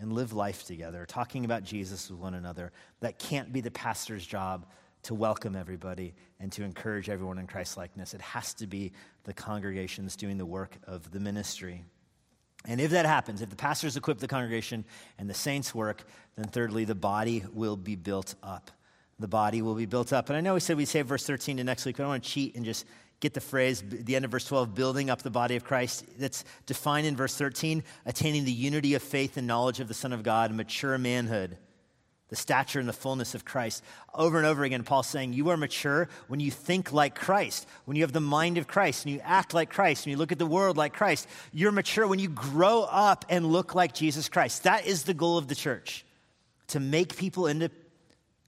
and live life together, talking about Jesus with one another. That can't be the pastor's job to welcome everybody and to encourage everyone in Christ likeness. It has to be the congregations doing the work of the ministry. And if that happens, if the pastors equip the congregation and the saints work, then thirdly, the body will be built up. The body will be built up. And I know we said we'd save verse 13 to next week, but I don't want to cheat and just get the phrase, the end of verse 12, building up the body of Christ. That's defined in verse 13, attaining the unity of faith and knowledge of the Son of God, mature manhood, the stature and the fullness of Christ. Over and over again, Paul's saying, You are mature when you think like Christ, when you have the mind of Christ, and you act like Christ, and you look at the world like Christ. You're mature when you grow up and look like Jesus Christ. That is the goal of the church, to make people into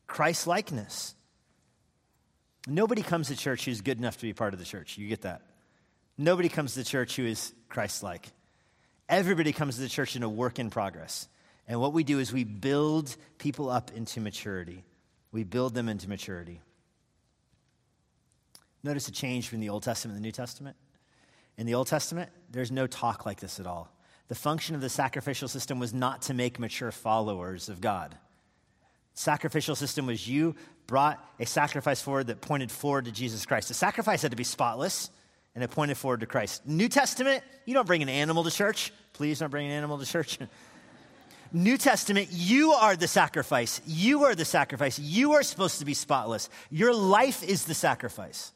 Christ likeness. Nobody comes to church who's good enough to be part of the church. You get that? Nobody comes to church who is Christ like. Everybody comes to the church in a work in progress. And what we do is we build people up into maturity. We build them into maturity. Notice a change from the Old Testament and the New Testament. In the Old Testament, there's no talk like this at all. The function of the sacrificial system was not to make mature followers of God. Sacrificial system was you brought a sacrifice forward that pointed forward to Jesus Christ. The sacrifice had to be spotless and it pointed forward to Christ. New Testament, you don't bring an animal to church. Please don't bring an animal to church. New Testament, you are the sacrifice. You are the sacrifice. You are supposed to be spotless. Your life is the sacrifice.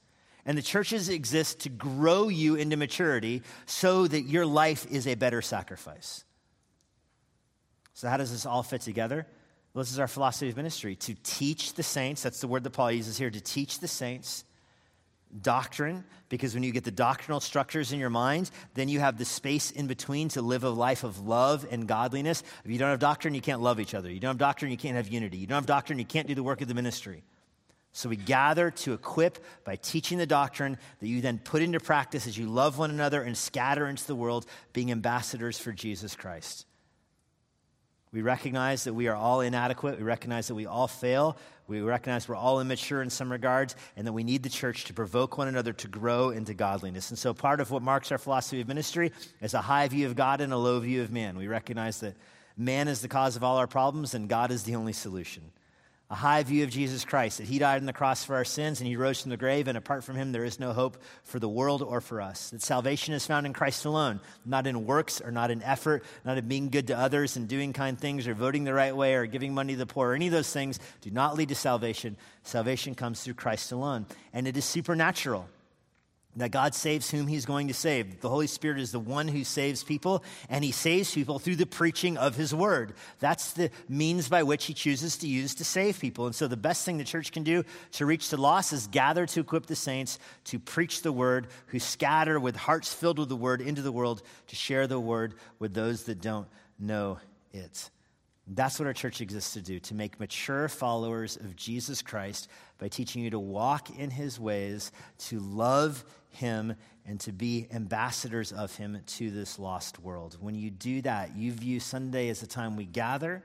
And the churches exist to grow you into maturity so that your life is a better sacrifice. So, how does this all fit together? Well, this is our philosophy of ministry to teach the saints. That's the word that Paul uses here to teach the saints doctrine, because when you get the doctrinal structures in your mind, then you have the space in between to live a life of love and godliness. If you don't have doctrine, you can't love each other. You don't have doctrine, you can't have unity. You don't have doctrine, you can't do the work of the ministry. So we gather to equip by teaching the doctrine that you then put into practice as you love one another and scatter into the world, being ambassadors for Jesus Christ. We recognize that we are all inadequate. We recognize that we all fail. We recognize we're all immature in some regards, and that we need the church to provoke one another to grow into godliness. And so, part of what marks our philosophy of ministry is a high view of God and a low view of man. We recognize that man is the cause of all our problems, and God is the only solution a high view of Jesus Christ, that he died on the cross for our sins and he rose from the grave, and apart from him, there is no hope for the world or for us. That salvation is found in Christ alone, not in works or not in effort, not in being good to others and doing kind things or voting the right way or giving money to the poor. Any of those things do not lead to salvation. Salvation comes through Christ alone, and it is supernatural that God saves whom he's going to save. The Holy Spirit is the one who saves people, and he saves people through the preaching of his word. That's the means by which he chooses to use to save people. And so, the best thing the church can do to reach the lost is gather to equip the saints to preach the word, who scatter with hearts filled with the word into the world to share the word with those that don't know it. That's what our church exists to do, to make mature followers of Jesus Christ by teaching you to walk in his ways, to love him, and to be ambassadors of him to this lost world. When you do that, you view Sunday as the time we gather,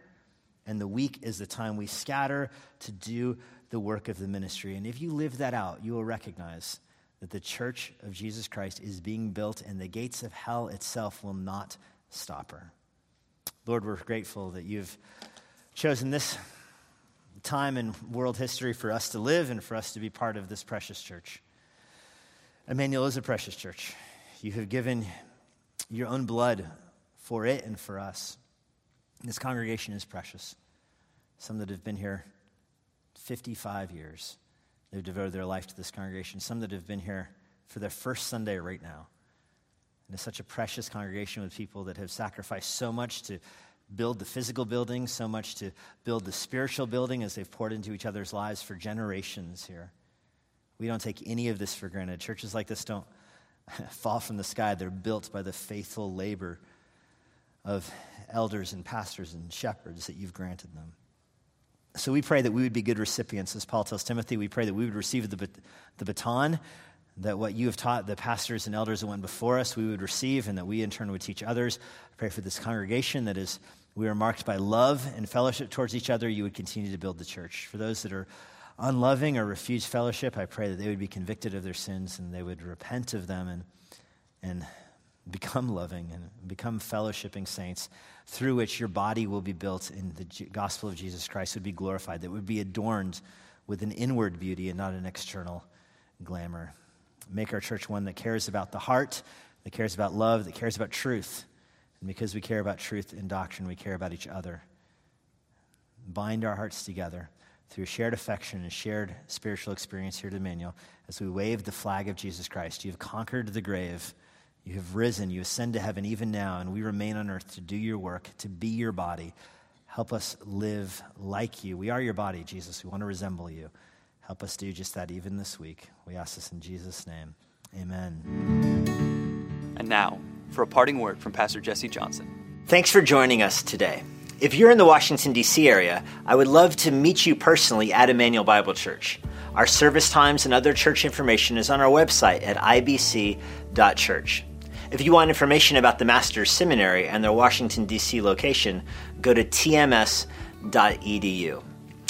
and the week is the time we scatter to do the work of the ministry. And if you live that out, you will recognize that the church of Jesus Christ is being built, and the gates of hell itself will not stop her. Lord, we're grateful that you've chosen this time in world history for us to live and for us to be part of this precious church. Immanuel is a precious church. You have given your own blood for it and for us. This congregation is precious. Some that have been here 55 years, they've devoted their life to this congregation. Some that have been here for their first Sunday right now. And it's such a precious congregation with people that have sacrificed so much to build the physical building, so much to build the spiritual building as they've poured into each other's lives for generations here. We don't take any of this for granted. Churches like this don't fall from the sky, they're built by the faithful labor of elders and pastors and shepherds that you've granted them. So we pray that we would be good recipients, as Paul tells Timothy. We pray that we would receive the, the baton, that what you have taught the pastors and elders that went before us, we would receive, and that we in turn would teach others. I pray for this congregation that is, we are marked by love and fellowship towards each other. You would continue to build the church. For those that are unloving or refuse fellowship, I pray that they would be convicted of their sins and they would repent of them and, and become loving and become fellowshipping saints through which your body will be built and the gospel of Jesus Christ would be glorified, that would be adorned with an inward beauty and not an external glamour. Make our church one that cares about the heart, that cares about love, that cares about truth. And because we care about truth and doctrine, we care about each other. Bind our hearts together through shared affection and shared spiritual experience here at Immanuel as we wave the flag of Jesus Christ. You have conquered the grave. You have risen. You ascend to heaven even now, and we remain on earth to do your work, to be your body. Help us live like you. We are your body, Jesus. We want to resemble you. Help us do just that even this week. We ask this in Jesus' name. Amen. And now, for a parting word from Pastor Jesse Johnson. Thanks for joining us today. If you're in the Washington, D.C. area, I would love to meet you personally at Immanuel Bible Church. Our service times and other church information is on our website at ibc.church. If you want information about the Master's Seminary and their Washington, D.C. location, go to tms.edu.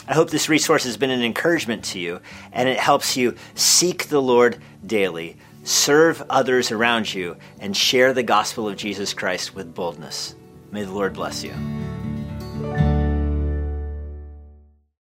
I hope this resource has been an encouragement to you and it helps you seek the Lord daily, serve others around you, and share the gospel of Jesus Christ with boldness. May the Lord bless you.